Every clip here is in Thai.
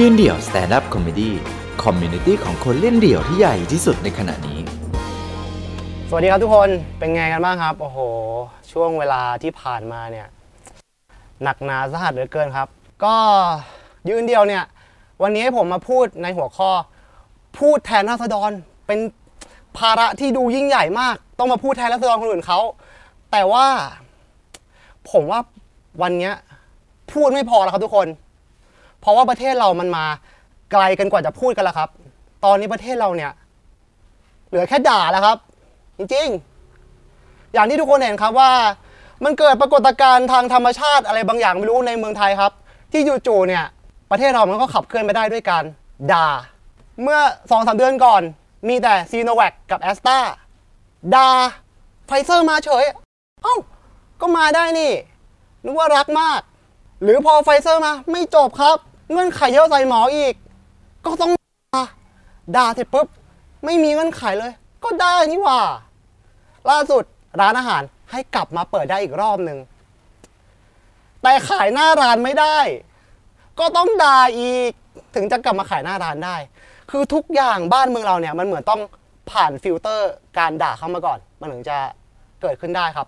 ยืนเดี่ยว stand-up comedy community ของคนเล่นเดี่ยวที่ใหญ่ที่สุดในขณะนี้ สวัสดีครับทุกคนเป็นไงกันบ้างครับ โอ้โห ช่วงเวลาที่ผ่านมาเนี่ย หนักหนาสาหัสเหลือเกินครับ ก็ยืนเดี่ยวเนี่ย วันนี้ให้ผมมาพูดในหัวข้อ พูดแทนราษฎรเป็นภาระที่ดูยิ่งใหญ่มาก ต้องมาพูดแทนราษฎรคนอื่นเขาแต่ว่า ผมว่าวันนี้พูดไม่พอแล้วครับทุกคน เพราะว่าประเทศเรามันมาไกลกันกว่าจะพูดกันแล้วครับ ตอนนี้ประเทศเราเนี่ย เหลือแค่ด่าแล้วครับ จริงๆ อย่างที่ทุกคนเห็นครับว่า มันเกิดปรากฏการณ์ทางธรรมชาติอะไรบางอย่างไม่รู้ในเมืองไทยครับ ที่จู่ๆเนี่ย ประเทศเรามันก็ขับเคลื่อนไปได้ด้วยการด่า เมื่อสองสามเดือนก่อน มีแต่ซีโนแวคกับแอสตราด่าไฟเซอร์มาเฉย เอ้า ก็มาได้นี่ นึกว่ารักมาก หรือพอไฟเซอร์มาไม่จบครับ เงื่อนไขเยอะใส่หมออีก ก็ต้องด่าด่าเสร็จปุ๊บไม่มีเงื่อนไขเลย ก็ได้นี่หว่า ล่าสุดร้านอาหารให้กลับมาเปิดได้อีกรอบหนึ่งแต่ขายหน้าร้านไม่ได้ ก็ต้องด่าอีกถึงจะกลับมาขายหน้าร้านได้ คือทุกอย่างบ้านเมืองเราเนี่ยมันเหมือนต้องผ่านฟิลเตอร์การด่าเข้ามาก่อน มันถึงจะเกิดขึ้นได้ครับ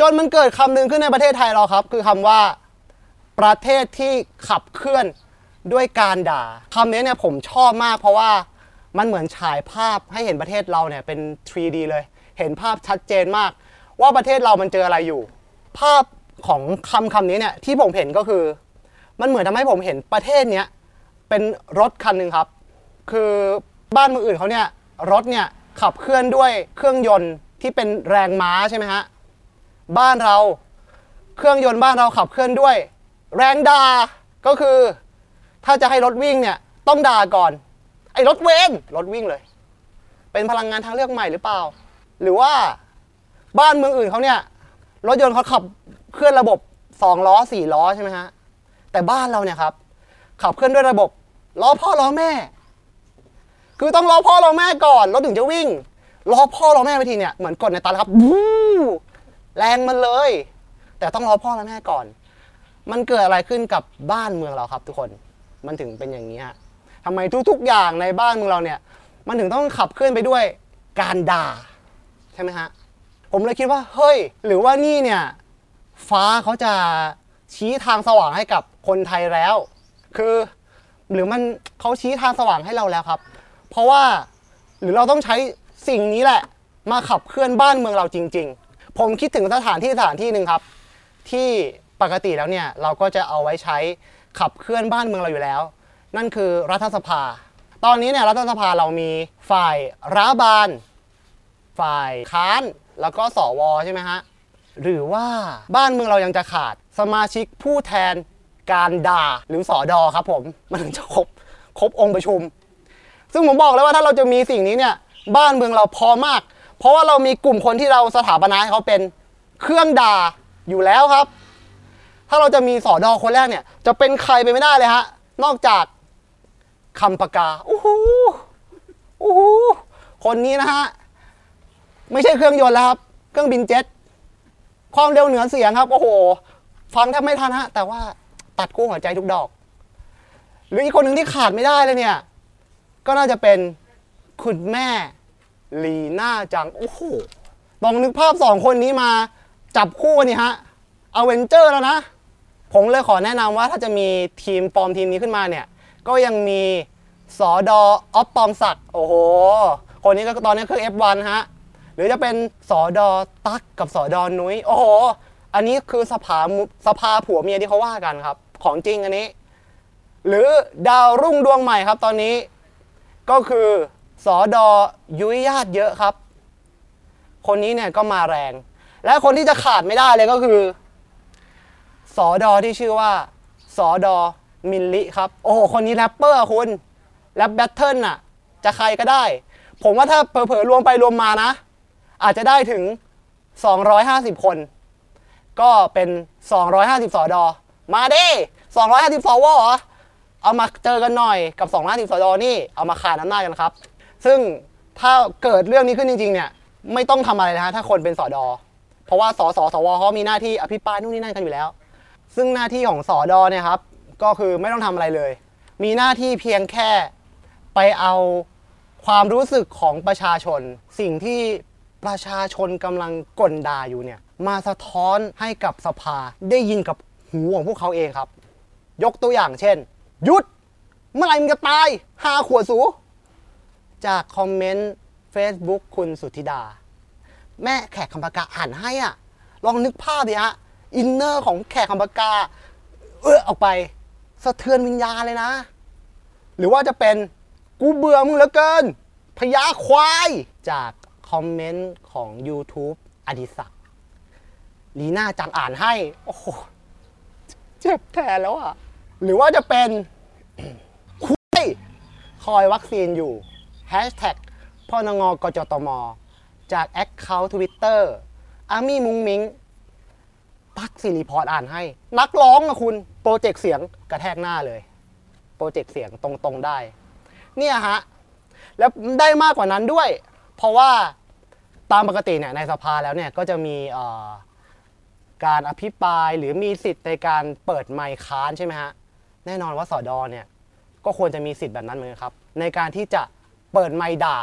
จนมันเกิดคำหนึ่งขึ้นในประเทศไทยเราครับ คือคำว่า ประเทศที่ขับเคลื่อนด้วยการด่าคำนี้เนี่ยผมชอบมากเพราะว่ามันเหมือนฉายภาพให้เห็นประเทศเราเนี่ยเป็น 3D เลย เห็นภาพชัดเจนมาก ว่าประเทศเรามันเจออะไรอยู่ ภาพของคำคำนี้เนี่ยที่ผมเห็นก็คือ มันเหมือนทำให้ผมเห็นประเทศเนี้ยเป็นรถคันหนึ่งครับ คือบ้านเมืองอื่นเขาเนี่ยรถเนี่ยขับเคลื่อนด้วยเครื่องยนต์ที่เป็นแรงม้าใช่ไหมฮะ บ้านเราเครื่องยนต์บ้านเราขับเคลื่อนด้วย แรงด่าก็คือ ถ้าจะให้รถวิ่งเนี่ย ต้องด่าก่อน ไอ้รถเวนรถวิ่งเลย เป็นพลังงานทางเลือกใหม่หรือเปล่า หรือว่าบ้านเมืองอื่นเขาเนี่ย รถยนต์เขาขับเคลื่อนระบบ2ล้อ4ล้อใช่ไหมฮะแต่บ้านเราเนี่ยครับ ขับเคลื่อนด้วยระบบล้อพ่อล้อแม่ คือต้องล้อพ่อล้อแม่ก่อนรถถึงจะวิ่งล้อพ่อล้อแม่ไปทีเนี่ยเหมือนกดในตาครับวู้แรงมันเลย แต่ต้องล้อพ่อล้อแม่ก่อน มันเกิดอะไรขึ้นกับบ้านเมืองเราครับทุกคน มันถึงเป็นอย่างนี้ฮะทำไมทุกๆอย่างในบ้านเมืองเราเนี่ย มันถึงต้องขับเคลื่อนไปด้วยการด่าใช่ไหมฮะ ผมเลยคิดว่า เฮ้ย หรือว่านี่เนี่ย ฟ้าเขาจะชี้ทางสว่างให้กับคนไทยแล้ว คือ หรือมันเขาชี้ทางสว่างให้เราแล้วครับ เพราะว่าหรือเราต้องใช้สิ่งนี้แหละ มาขับเคลื่อนบ้านเมืองเราจริง ๆ ผมคิดถึงสถานที่สถานที่หนึ่งครับ ที่ ปกติแล้วเนี่ยเราก็จะเอาไว้ใช้ขับเคลื่อนบ้านเมืองเราอยู่แล้ว นั่นคือรัฐสภา ตอนนี้เนี่ยรัฐสภาเรามีฝ่ายรัฐบาล ฝ่ายค้านแล้วก็สวใช่ไหมฮะหรือว่าบ้านเมืองเรายังจะขาดสมาชิกผู้แทนการด่าหรือสอดอครับผมมันถึงจะครบครบองค์ประชุม ซึ่งผมบอกแล้วว่าถ้าเราจะมีสิ่งนี้เนี่ยบ้านเมืองเราพอมาก เพราะว่าเรามีกลุ่มคนที่เราสถาปนาให้เขาเป็นเครื่องด่าอยู่แล้วครับ ถ้าเราจะมีสอดอคนแรกเนี่ย จะเป็นใครไปไม่ได้เลยฮะ นอกจากคำปากกาอู้หูอู้หูคนนี้นะฮะ ไม่ใช่เครื่องยนต์แล้วครับ เครื่องบินเจ็ต ความเร็วเหนือเสียงครับ โอ้โห ฟังแทบไม่ทันฮะ แต่ว่าตัดกู้หัวใจทุกดอก หรืออีกคนหนึ่งที่ขาดไม่ได้เลยเนี่ย ก็น่าจะเป็นคุณแม่ลีน่าจัง โอ้โหลองนึกภาพสองคนนี้มาจับคู่นี่ฮะ อเวนเจอร์แล้วนะ ผมเลยขอแนะนำว่าถ้าจะมีทีมปลอมทีมนี้ขึ้นมาเนี่ยก็ยังมีสอดอออฟปอมศักดิ์โอ้โห คนนี้ก็ตอนนี้คือ F1 ฮะ หรือจะเป็นสอดอตักกับสอดอนุ้ยโอ้โห อันนี้คือสภาสภาผัวเมียที่เขาว่ากันครับ ของจริงอันนี้ หรือดาวรุ่งดวงใหม่ครับตอนนี้ ก็คือสอดอยุ้ยญาติเยอะครับ คนนี้เนี่ยก็มาแรง และคนที่จะขาดไม่ได้เลยก็คือ สอดอที่ชื่อว่าสอดอมินลิครับ โอ้โห คนนี้แรปเปอร์คุณแรปแบทเทิลน่ะ จะใครก็ได้ ผมว่าถ้าเผลอๆรวมไปรวมมานะ อาจจะได้ถึง 250 คน ก็เป็น 250สอดอ มาดิ250สวเหรอ เอามาเจอกันหน่อยกับ 250สอดอนี่ เอามาขาดน้ำหน้ากันครับ ซึ่งถ้าเกิดเรื่องนี้ขึ้นจริงๆเนี่ย ไม่ต้องทำอะไรนะฮะถ้าคนเป็นสอดอ เพราะว่าสสสวเขามีหน้าที่อภิปรายนู่นนี่นั่นกันอยู่แล้ว ซึ่งหน้าที่ของสอดอเนี่ยครับ ก็คือไม่ต้องทำอะไรเลย มีหน้าที่เพียงแค่ไปเอาความรู้สึกของประชาชน สิ่งที่ประชาชนกำลังกลด่าอยู่เนี่ย มาสะท้อนให้กับสภาได้ยินกับหูของพวกเขาเองครับ ยกตัวอย่างเช่นหยุดเมื่อไหร่มึงจะตายหาขวดสู จากคอมเมนต์ Facebook คุณสุธิดา แม่แขกคำปากาอ่านให้อะ ลองนึกภาพดิฮะ อินเนอร์ของแขกคำปากา เออออกไป สะเทือนวิญญาณเลยนะ หรือว่าจะเป็นกูเบื่อมึงเหลือเกินพยาควายจากคอมเมนต์ของ YouTube อดิศักลีน่าจังอ่านให้ โอ้โห เจ็บแทนแล้วอะ หรือว่าจะเป็นคุยคอยวัคซีนอยู่ Hashtag พ่อนงกจตม จากแอคเคาท์ทวิตเตอร์อามี่มุงมิง ตักสิริพรอ่านให้ นักร้องนะคุณโปรเจกต์เสียงกระแทกหน้าเลย โปรเจกต์เสียงตรงๆได้ เนี่ยฮะ แล้วได้มากกว่านั้นด้วย เพราะว่าตามปกติเนี่ยในสภาแล้วเนี่ยก็จะมีการอภิปรายหรือมีสิทธิ์ในการเปิดไมค์ค้านใช่ไหมฮะ แน่นอนว่าสอดอเนี่ยก็ควรจะมีสิทธิ์แบบนั้นเหมือนกันครับ ในการที่จะเปิดไมค์ด่า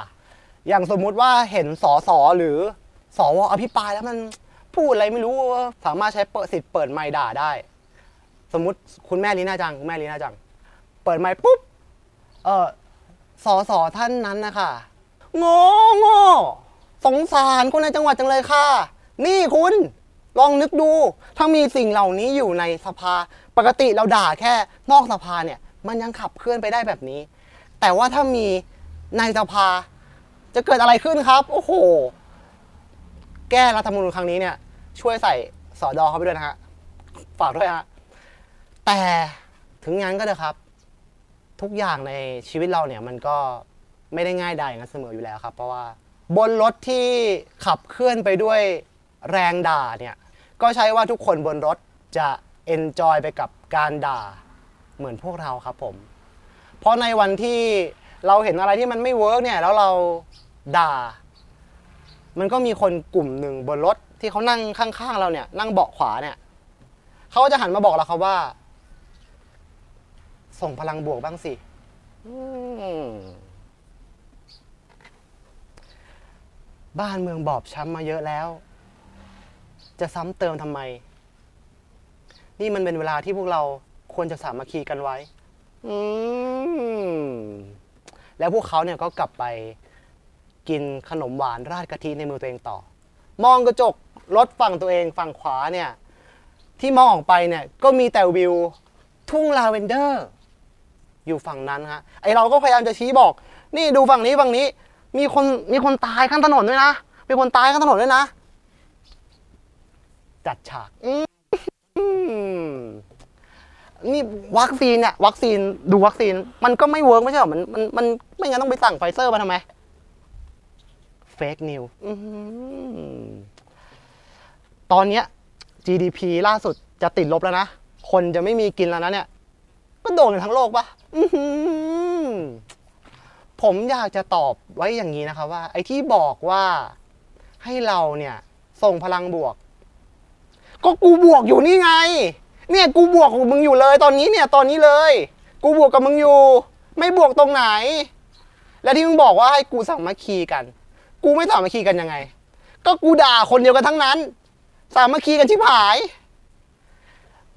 อย่างสมมุติว่าเห็นสอสอหรือสวอภิปรายแล้วมัน พูดอะไรไม่รู้สามารถใช้เปิดสิทธิ์เปิดไมค์ด่าได้ สมมติคุณแม่ลีน่าจังคุณแม่ลีน่าจัง เปิดไมค์ปุ๊บเออสอสอท่านนั้นนะคะงองอสงสารคนในจังหวัดจังเลยค่ะ นี่คุณลองนึกดู ถ้ามีสิ่งเหล่านี้อยู่ในสภา ปกติเราด่าแค่นอกสภาเนี่ย มันยังขับเคลื่อนไปได้แบบนี้ แต่ว่าถ้ามีในสภาจะเกิดอะไรขึ้นครับ โอ้โห แก้รัฐธรรมนูญครั้งนี้เนี่ยช่วยใส่สอดอเข้าไปด้วยนะฮะฝากด้วยฮะแต่ถึงงั้นก็เถอะครับ ทุกอย่างในชีวิตเราเนี่ยมันก็ไม่ได้ง่ายดายอย่างนั้นเสมออยู่แล้วครับ เพราะว่าบนรถที่ขับเคลื่อนไปด้วยแรงด่าเนี่ยก็ใช่ว่าทุกคนบนรถจะ enjoy ไปกับการด่าเหมือนพวกเราครับผม เพราะในวันที่เราเห็นอะไรที่มันไม่ work เนี่ยแล้วเราด่า มันก็มีคนกลุ่มหนึ่งบนรถที่เขานั่งข้างๆเราเนี่ย นั่งเบาะขวาเนี่ยเขาก็จะหันมาบอกเราครับว่า ส่งพลังบวกบ้างสิบ้านเมืองบอบช้ำมาเยอะแล้ว จะซ้ำเติมทำไม นี่มันเป็นเวลาที่พวกเราควรจะสามัคคีกันไว้อืมแล้วพวกเขาเนี่ยก็กลับไป กินขนมหวานราดกะทิในมือตัวเองต่อ มองกระจกรถฝั่งตัวเองฝั่งขวาเนี่ยที่มองออกไปเนี่ยก็มีแต่วิวทุ่งลาเวนเดอร์ อยู่ฝั่งนั้นฮะไอเราก็พยายามจะชี้บอก นี่ดูฝั่งนี้ฝั่งนี้ มีคนมีคนตายข้างถนนด้วยนะมีคนตายข้างถนนด้วยนะ จัดฉากนี่วัคซีนเนี่ยวัคซีนดูวัคซีน มันก็ไม่ work ไม่ใช่หรอมันมันมันไม่งั้นต้องไปสั่งไฟเซอร์มาทำไม fake news ตอนเนี้ย GDP ล่าสุดจะติดลบแล้วนะ คนจะไม่มีกินแล้วนะเนี่ย ก็โดนกันทั้งโลกปะผมอยากจะตอบไว้อย่างนี้นะครับว่า ไอ้ที่บอกว่าให้เราเนี่ย ส่งพลังบวก ก็กูบวกอยู่นี่ไง เนี่ย กูบวกกับมึงอยู่เลย ตอนนี้เนี่ย ตอนนี้เลย กูบวกกับมึงอยู่ ไม่บวกตรงไหน แล้วที่มึงบอกว่าให้กูสามัคคีกัน กูไม่สามัคคีกันยังไง ก็กูด่าคนเดียวกันทั้งนั้น สามัคคีกันชิบหาย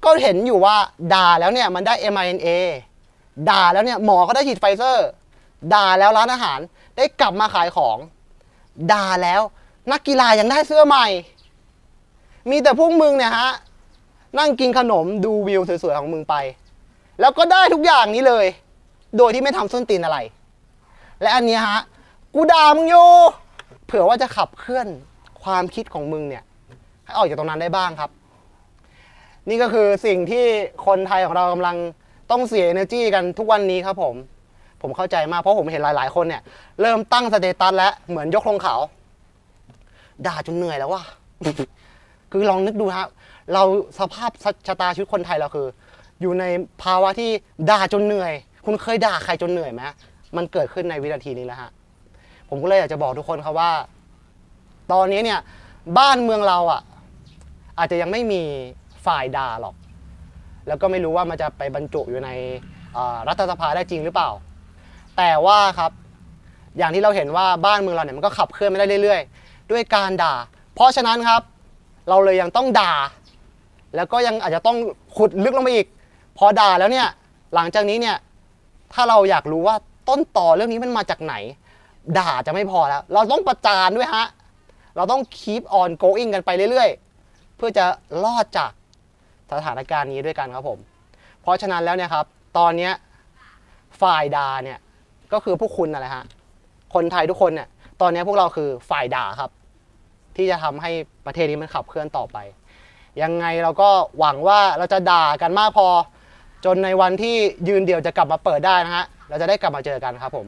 ก็เห็นอยู่ว่าด่าแล้วเนี่ยมันได้ mRNA ด่าแล้วเนี่ยหมอก็ได้ฉีดไฟเซอร์ ด่าแล้วร้านอาหารได้กลับมาขายของ ด่าแล้ว นักกีฬายังได้เสื้อใหม่ มีแต่พวกมึงเนี่ยฮะนั่งกินขนมดูวิวสวยๆของมึงไป แล้วก็ได้ทุกอย่างนี้เลย โดยที่ไม่ทำส้นตีนอะไร และอันนี้ฮะ กูด่ามึงอยู่ เผื่อว่าจะขับเคลื่อนความคิดของมึงเนี่ยให้ออกจากตรงนั้นได้บ้างครับ นี่ก็คือสิ่งที่คนไทยของเรากำลังต้องเสีย energy กันทุกวันนี้ครับผม ผมเข้าใจมากเพราะผมเห็นหลาย ๆ คนเนี่ย เริ่มตั้งสเตตัสแล้วเหมือนยกธงขาวด่าจนเหนื่อยแล้วว่ะคือลองนึกดูฮะเราสภาพชะตาชีวิตคนไทยเราคือ อยู่ในภาวะที่ด่าจนเหนื่อย คุณเคยด่าใครจนเหนื่อยไหมมันเกิดขึ้นในวินาทีนี้แล้วฮะ ผมก็เลยอยากจะบอกทุกคนครับว่า ตอนนี้เนี่ยบ้านเมืองเราอะอาจจะยังไม่มีฝ่ายด่าหรอก แล้วก็ไม่รู้ว่ามันจะไปบรรจุอยู่ในรัฐสภาได้จริงหรือเปล่า แต่ว่าครับอย่างที่เราเห็นว่าบ้านเมืองเราเนี่ยมันก็ขับเคลื่อนไม่ได้เรื่อย ๆ ด้วยการด่า เพราะฉะนั้นครับ เราเลยยังต้องด่า แล้วก็ยังอาจจะต้องขุดลึกลงไปอีก พอด่าแล้วเนี่ยหลังจากนี้เนี่ยถ้าเราอยากรู้ว่าต้นต่อเรื่องนี้มันมาจากไหน ด่าจะไม่พอแล้ว เราต้องประจานด้วยฮะ เราต้อง keep on going กันไปเรื่อยๆ เพื่อจะรอดจากสถานการณ์นี้ด้วยกันครับผม เพราะฉะนั้นแล้วเนี่ยครับ ตอนนี้ฝ่ายด่าเนี่ยก็คือพวกคุณนั่นแหละฮะ คนไทยทุกคนเนี่ย ตอนนี้พวกเราคือฝ่ายด่าครับ ที่จะทำให้ประเทศนี้มันขับเคลื่อนต่อไป ยังไงเราก็หวังว่าเราจะด่ากันมากพอ จนในวันที่ยืนเดี่ยวจะกลับมาเปิดได้นะฮะ เราจะได้กลับมาเจอกันครับผม